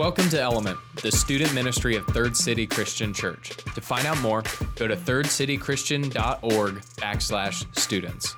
Welcome to Element, the student ministry of Third City Christian Church. To find out more, go to thirdcitychristian.org backslash students.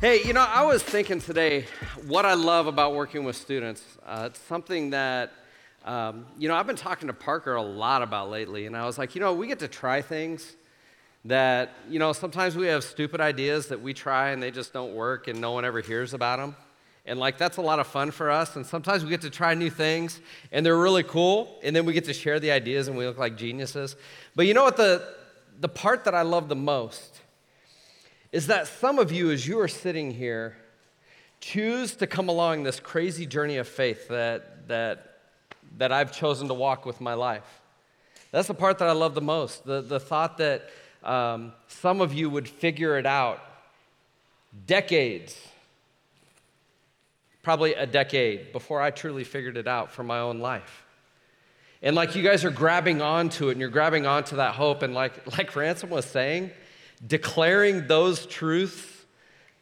Hey, you know, I was thinking today what I love about working with students. Uh, it's something that, um, you know, I've been talking to Parker a lot about lately, and I was like, you know, we get to try things that, you know, sometimes we have stupid ideas that we try and they just don't work and no one ever hears about them. And like that's a lot of fun for us. And sometimes we get to try new things and they're really cool. And then we get to share the ideas and we look like geniuses. But you know what? The, the part that I love the most is that some of you, as you are sitting here, choose to come along this crazy journey of faith that, that, that I've chosen to walk with my life. That's the part that I love the most. The, the thought that um, some of you would figure it out decades probably a decade before I truly figured it out for my own life. And like you guys are grabbing onto it and you're grabbing onto that hope. And like, like Ransom was saying, declaring those truths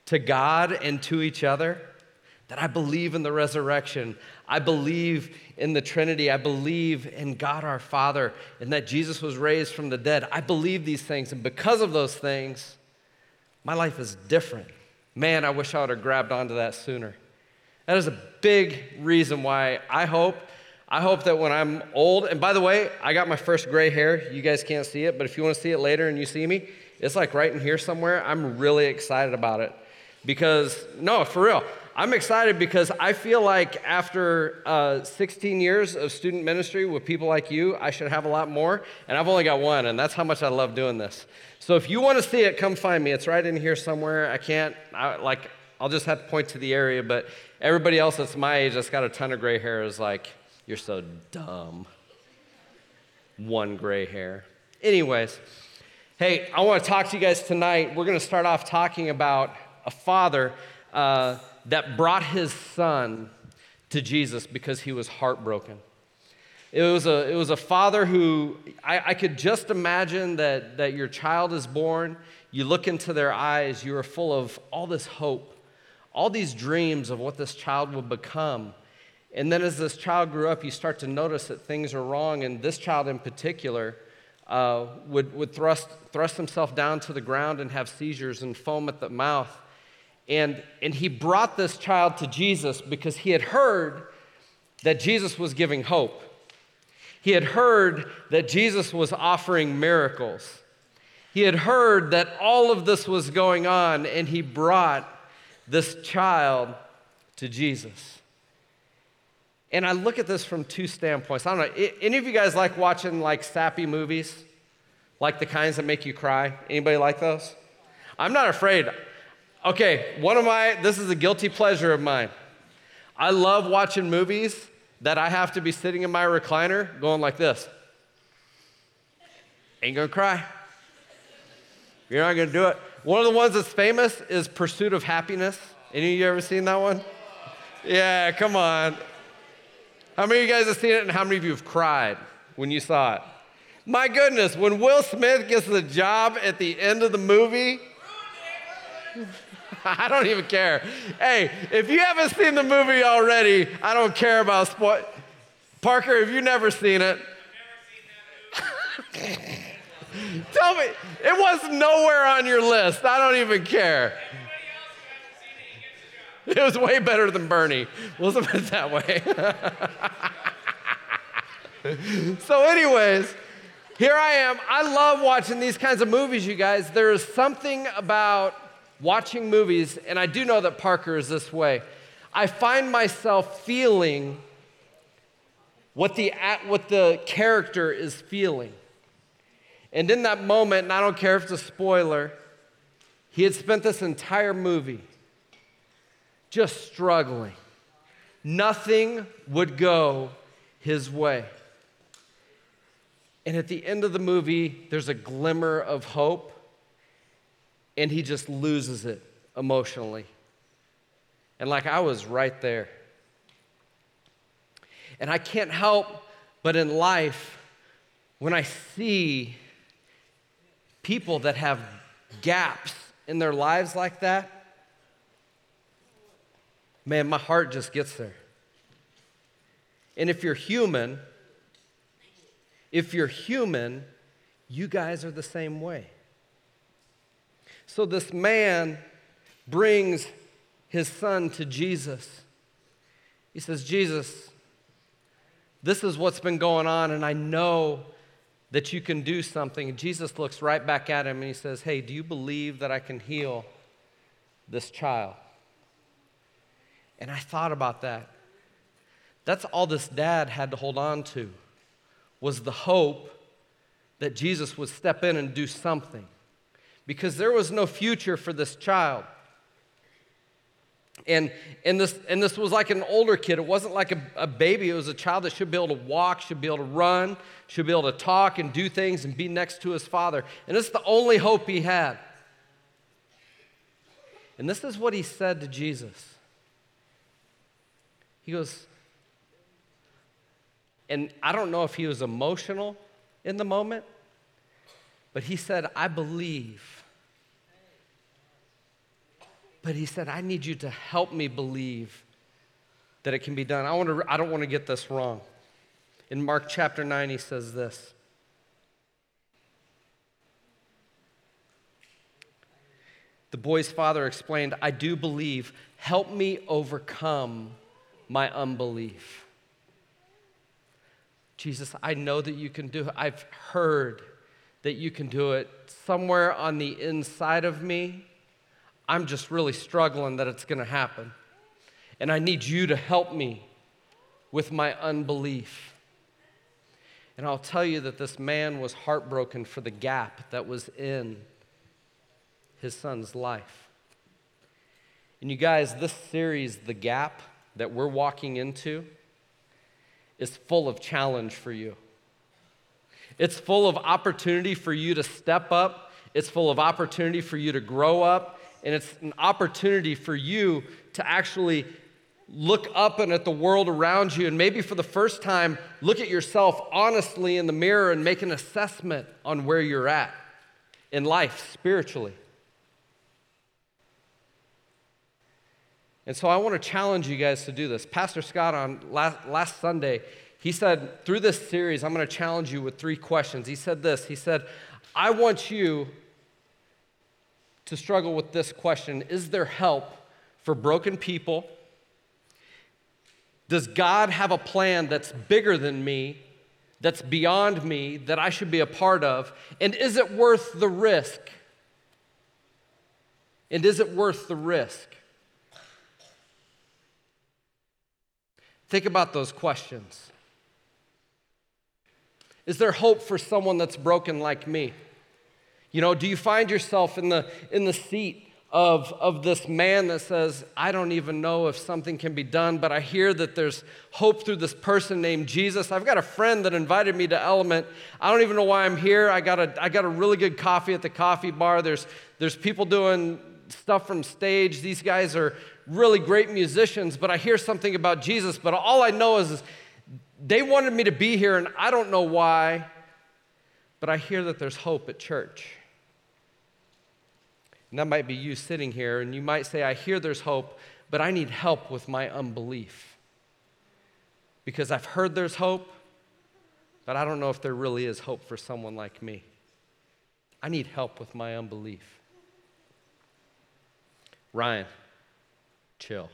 to God and to each other that I believe in the resurrection. I believe in the Trinity. I believe in God our Father and that Jesus was raised from the dead. I believe these things. And because of those things, my life is different. Man, I wish I would have grabbed onto that sooner. That is a big reason why I hope. I hope that when I'm old, and by the way, I got my first gray hair. You guys can't see it, but if you want to see it later and you see me, it's like right in here somewhere. I'm really excited about it because, no, for real, I'm excited because I feel like after uh, 16 years of student ministry with people like you, I should have a lot more, and I've only got one, and that's how much I love doing this. So if you want to see it, come find me. It's right in here somewhere. I can't, I, like, I'll just have to point to the area, but everybody else that's my age that's got a ton of gray hair is like, you're so dumb. One gray hair. Anyways, hey, I want to talk to you guys tonight. We're going to start off talking about a father uh, that brought his son to Jesus because he was heartbroken. It was a, it was a father who, I, I could just imagine that, that your child is born, you look into their eyes, you are full of all this hope all these dreams of what this child would become. And then as this child grew up, you start to notice that things are wrong. And this child in particular uh, would, would thrust, thrust himself down to the ground and have seizures and foam at the mouth. And, and he brought this child to Jesus because he had heard that Jesus was giving hope. He had heard that Jesus was offering miracles. He had heard that all of this was going on, and he brought this child to Jesus. And I look at this from two standpoints. I don't know, any of you guys like watching like sappy movies? Like the kinds that make you cry? Anybody like those? I'm not afraid. Okay, one of my, this is a guilty pleasure of mine. I love watching movies that I have to be sitting in my recliner going like this. Ain't gonna cry. You're not gonna do it. One of the ones that's famous is Pursuit of Happiness. Any of you ever seen that one? Yeah, come on. How many of you guys have seen it and how many of you have cried when you saw it? My goodness, when Will Smith gets the job at the end of the movie, I don't even care. Hey, if you haven't seen the movie already, I don't care about spoil. Parker, have you never seen it? Tell me, it was nowhere on your list. I don't even care. It was way better than Bernie. We'll put it that way. so, anyways, here I am. I love watching these kinds of movies, you guys. There is something about watching movies, and I do know that Parker is this way. I find myself feeling what the, what the character is feeling. And in that moment, and I don't care if it's a spoiler, he had spent this entire movie just struggling. Nothing would go his way. And at the end of the movie, there's a glimmer of hope, and he just loses it emotionally. And like I was right there. And I can't help but in life, when I see people that have gaps in their lives like that, man, my heart just gets there. And if you're human, if you're human, you guys are the same way. So this man brings his son to Jesus. He says, Jesus, this is what's been going on, and I know that you can do something. And Jesus looks right back at him and he says, Hey, do you believe that I can heal this child? And I thought about that. That's all this dad had to hold on to was the hope that Jesus would step in and do something because there was no future for this child. And, and, this, and this was like an older kid. It wasn't like a, a baby. It was a child that should be able to walk, should be able to run, should be able to talk and do things and be next to his father. And it's the only hope he had. And this is what he said to Jesus. He goes, and I don't know if he was emotional in the moment, but he said, I believe. But he said, I need you to help me believe that it can be done. I, want to, I don't want to get this wrong. In Mark chapter 9, he says this. The boy's father explained, I do believe. Help me overcome my unbelief. Jesus, I know that you can do it. I've heard that you can do it. Somewhere on the inside of me, I'm just really struggling that it's going to happen. And I need you to help me with my unbelief. And I'll tell you that this man was heartbroken for the gap that was in his son's life. And you guys, this series, The Gap, that we're walking into, is full of challenge for you. It's full of opportunity for you to step up. It's full of opportunity for you to grow up. And it's an opportunity for you to actually look up and at the world around you and maybe for the first time look at yourself honestly in the mirror and make an assessment on where you're at in life spiritually. And so I want to challenge you guys to do this. Pastor Scott on last, last Sunday, he said, through this series, I'm going to challenge you with three questions. He said this He said, I want you to struggle with this question Is there help for broken people? Does God have a plan that's bigger than me, that's beyond me, that I should be a part of? And is it worth the risk? And is it worth the risk? Think about those questions. Is there hope for someone that's broken like me? You know, do you find yourself in the, in the seat of, of this man that says, I don't even know if something can be done, but I hear that there's hope through this person named Jesus. I've got a friend that invited me to Element. I don't even know why I'm here. I got a, I got a really good coffee at the coffee bar. There's, there's people doing stuff from stage. These guys are really great musicians, but I hear something about Jesus, but all I know is, is they wanted me to be here, and I don't know why, but I hear that there's hope at church. And that might be you sitting here, and you might say, I hear there's hope, but I need help with my unbelief. Because I've heard there's hope, but I don't know if there really is hope for someone like me. I need help with my unbelief. Ryan, chill.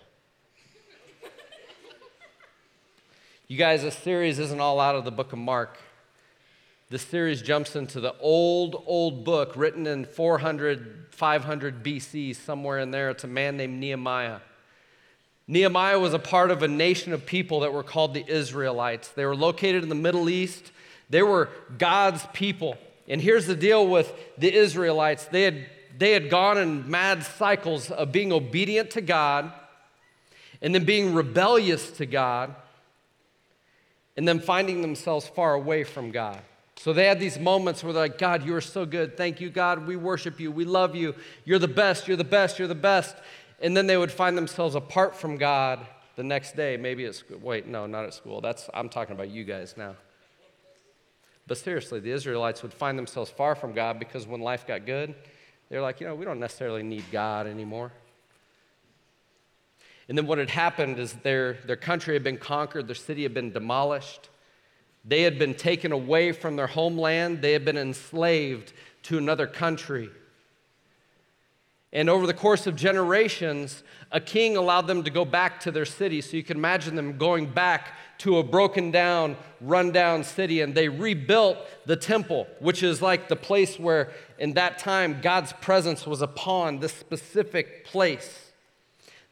You guys, this series isn't all out of the book of Mark. This series jumps into the old, old book written in 400, 500 BC, somewhere in there. It's a man named Nehemiah. Nehemiah was a part of a nation of people that were called the Israelites. They were located in the Middle East, they were God's people. And here's the deal with the Israelites they had, they had gone in mad cycles of being obedient to God and then being rebellious to God and then finding themselves far away from God. So they had these moments where they're like, God, you are so good. Thank you, God. We worship you. We love you. You're the best. You're the best. You're the best. And then they would find themselves apart from God the next day, maybe at school. Wait, no, not at school. That's I'm talking about you guys now. But seriously, the Israelites would find themselves far from God because when life got good, they're like, you know, we don't necessarily need God anymore. And then what had happened is their, their country had been conquered, their city had been demolished. They had been taken away from their homeland, they had been enslaved to another country. And over the course of generations, a king allowed them to go back to their city. So you can imagine them going back to a broken down, run down city. And they rebuilt the temple, which is like the place where, in that time, God's presence was upon this specific place.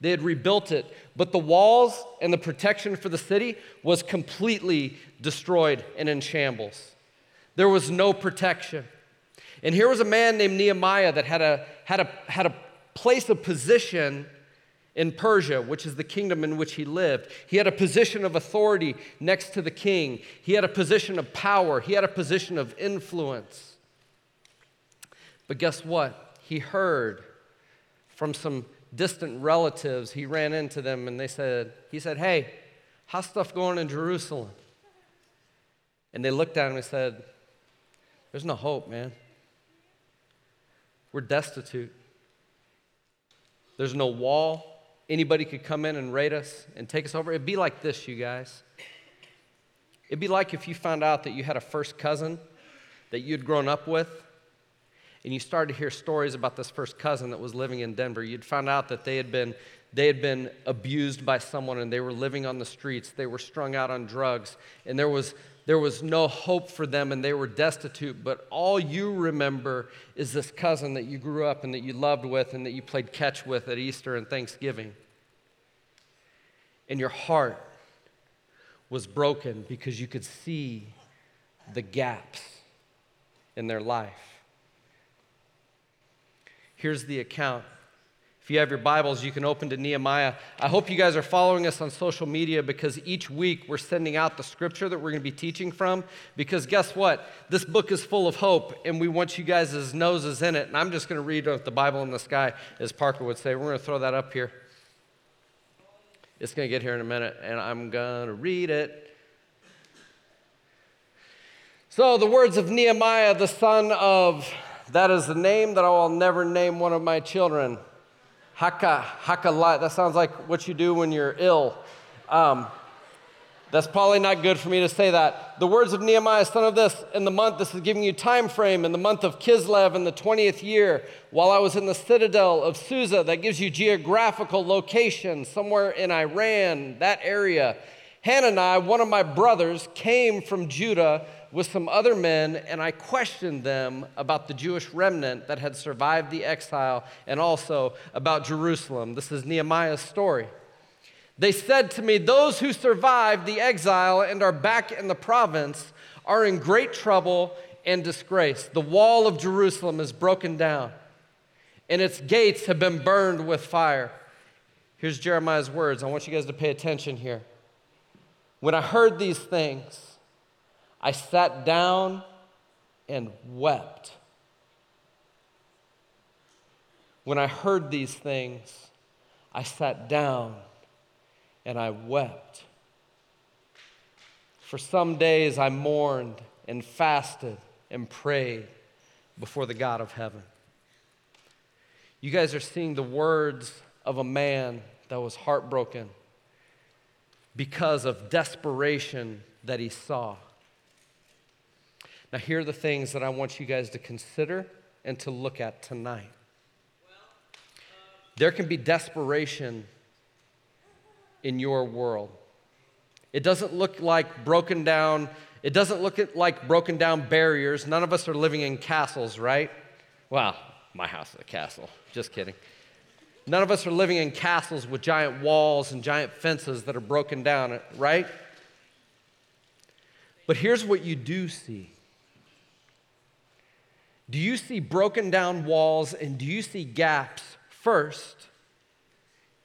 They had rebuilt it, but the walls and the protection for the city was completely destroyed and in shambles. There was no protection. And here was a man named Nehemiah that had a, had a, had a place of position in Persia, which is the kingdom in which he lived. He had a position of authority next to the king, he had a position of power, he had a position of influence. But guess what? He heard from some distant relatives, he ran into them and they said, he said, Hey, how's stuff going in Jerusalem? And they looked at him and said, There's no hope, man. We're destitute. There's no wall. Anybody could come in and raid us and take us over. It'd be like this, you guys. It'd be like if you found out that you had a first cousin that you'd grown up with, and you started to hear stories about this first cousin that was living in Denver. You'd found out that they had been they had been abused by someone and they were living on the streets. They were strung out on drugs, and there was there was no hope for them and they were destitute, but all you remember is this cousin that you grew up and that you loved with and that you played catch with at Easter and Thanksgiving. And your heart was broken because you could see the gaps in their life. Here's the account if you have your Bibles, you can open to Nehemiah. I hope you guys are following us on social media because each week we're sending out the scripture that we're going to be teaching from. Because guess what? This book is full of hope, and we want you guys' noses in it. And I'm just going to read the Bible in the sky, as Parker would say. We're going to throw that up here. It's going to get here in a minute, and I'm going to read it. So, the words of Nehemiah, the son of, that is the name that I will never name one of my children. Haka, haka light. That sounds like what you do when you're ill. Um, that's probably not good for me to say that. The words of Nehemiah, son of this, in the month, this is giving you time frame, in the month of Kislev in the 20th year, while I was in the citadel of Susa, that gives you geographical location, somewhere in Iran, that area. Hanani, one of my brothers, came from Judah with some other men, and I questioned them about the Jewish remnant that had survived the exile and also about Jerusalem. This is Nehemiah's story. They said to me, Those who survived the exile and are back in the province are in great trouble and disgrace. The wall of Jerusalem is broken down, and its gates have been burned with fire. Here's Jeremiah's words. I want you guys to pay attention here. When I heard these things, I sat down and wept. When I heard these things, I sat down and I wept. For some days I mourned and fasted and prayed before the God of heaven. You guys are seeing the words of a man that was heartbroken because of desperation that he saw. Now, here are the things that I want you guys to consider and to look at tonight. There can be desperation in your world. It doesn't look like broken down, it doesn't look like broken down barriers. None of us are living in castles, right? Well, my house is a castle. Just kidding. None of us are living in castles with giant walls and giant fences that are broken down, right? But here's what you do see do you see broken down walls and do you see gaps first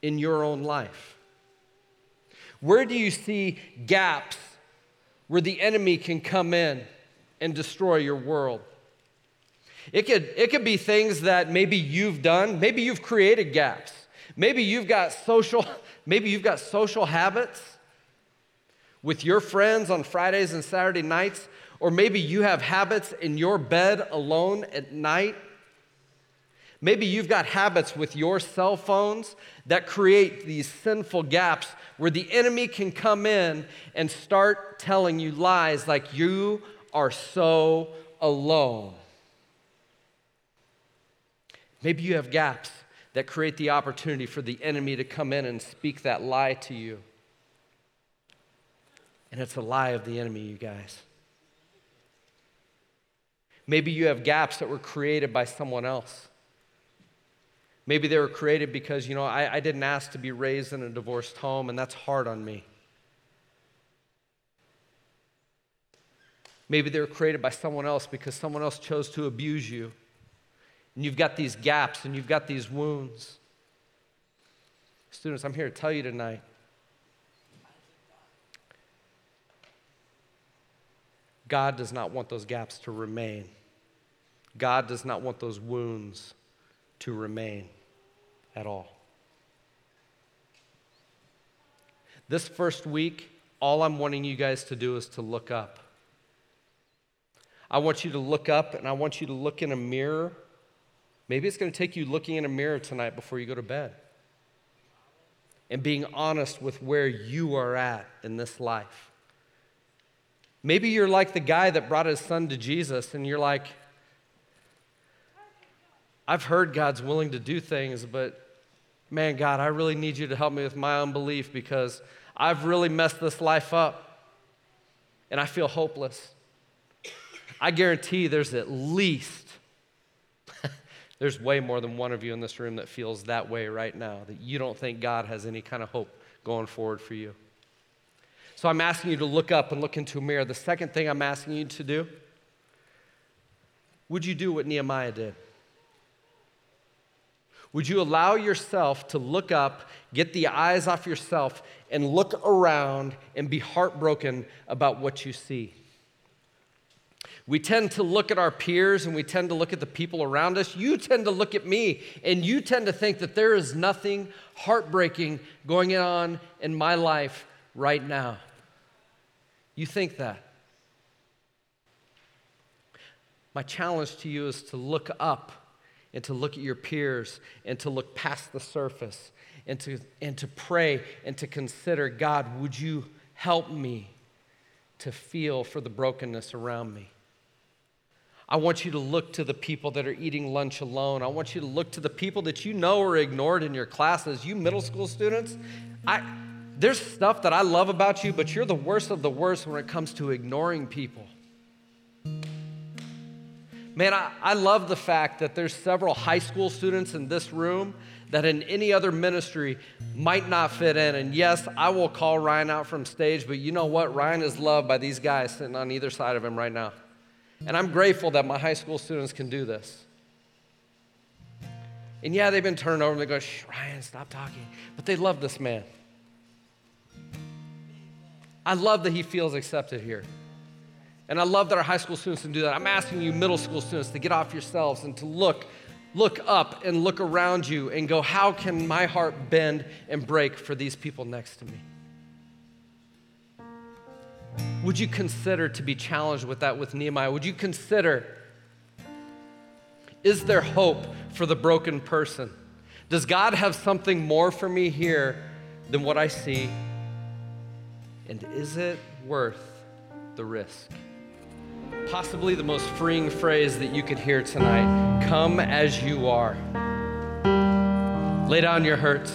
in your own life? Where do you see gaps where the enemy can come in and destroy your world? It could, it could be things that maybe you've done, maybe you've created gaps. Maybe you've got social, maybe you've got social habits with your friends on Fridays and Saturday nights or maybe you have habits in your bed alone at night. Maybe you've got habits with your cell phones that create these sinful gaps where the enemy can come in and start telling you lies like you are so alone. Maybe you have gaps that create the opportunity for the enemy to come in and speak that lie to you. And it's a lie of the enemy, you guys. Maybe you have gaps that were created by someone else. Maybe they were created because, you know, I, I didn't ask to be raised in a divorced home, and that's hard on me. Maybe they were created by someone else because someone else chose to abuse you. And you've got these gaps and you've got these wounds. Students, I'm here to tell you tonight God does not want those gaps to remain. God does not want those wounds to remain at all. This first week, all I'm wanting you guys to do is to look up. I want you to look up and I want you to look in a mirror. Maybe it's going to take you looking in a mirror tonight before you go to bed and being honest with where you are at in this life. Maybe you're like the guy that brought his son to Jesus and you're like, I've heard God's willing to do things, but man, God, I really need you to help me with my unbelief because I've really messed this life up and I feel hopeless. I guarantee there's at least, there's way more than one of you in this room that feels that way right now, that you don't think God has any kind of hope going forward for you. So I'm asking you to look up and look into a mirror. The second thing I'm asking you to do, would you do what Nehemiah did? Would you allow yourself to look up, get the eyes off yourself, and look around and be heartbroken about what you see? We tend to look at our peers and we tend to look at the people around us. You tend to look at me and you tend to think that there is nothing heartbreaking going on in my life right now. You think that. My challenge to you is to look up and to look at your peers and to look past the surface and to, and to pray and to consider God, would you help me to feel for the brokenness around me? I want you to look to the people that are eating lunch alone. I want you to look to the people that you know are ignored in your classes. You middle school students, I, there's stuff that I love about you, but you're the worst of the worst when it comes to ignoring people. Man, I, I love the fact that there's several high school students in this room that in any other ministry might not fit in. And yes, I will call Ryan out from stage, but you know what? Ryan is loved by these guys sitting on either side of him right now. And I'm grateful that my high school students can do this. And yeah, they've been turned over and they go, Shh, Ryan, stop talking. But they love this man. I love that he feels accepted here. And I love that our high school students can do that. I'm asking you, middle school students, to get off yourselves and to look, look up and look around you and go, how can my heart bend and break for these people next to me? Would you consider to be challenged with that with Nehemiah? Would you consider, is there hope for the broken person? Does God have something more for me here than what I see? And is it worth the risk? possibly the most freeing phrase that you could hear tonight come as you are. Lay down your hurts.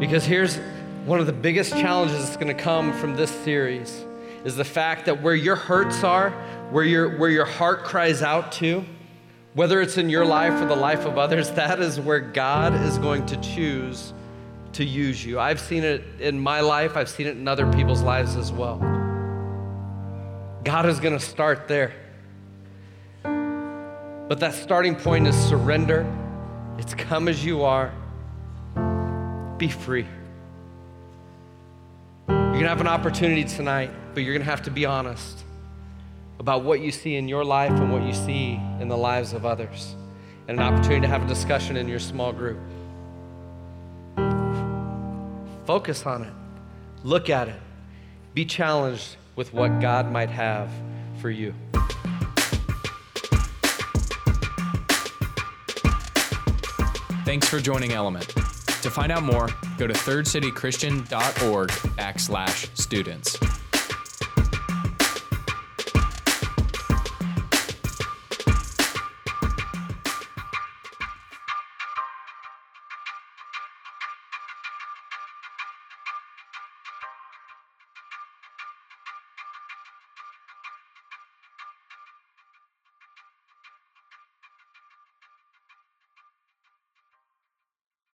Because here's one of the biggest challenges that's going to come from this series is the fact that where your hurts are, where your, where your heart cries out to, whether it's in your life or the life of others, that is where God is going to choose to use you. I've seen it in my life, I've seen it in other people's lives as well. God is going to start there. But that starting point is surrender. It's come as you are. Be free. You're going to have an opportunity tonight, but you're going to have to be honest about what you see in your life and what you see in the lives of others, and an opportunity to have a discussion in your small group. Focus on it, look at it, be challenged with what God might have for you. Thanks for joining Element. To find out more, go to thirdcitychristian.org backslash students.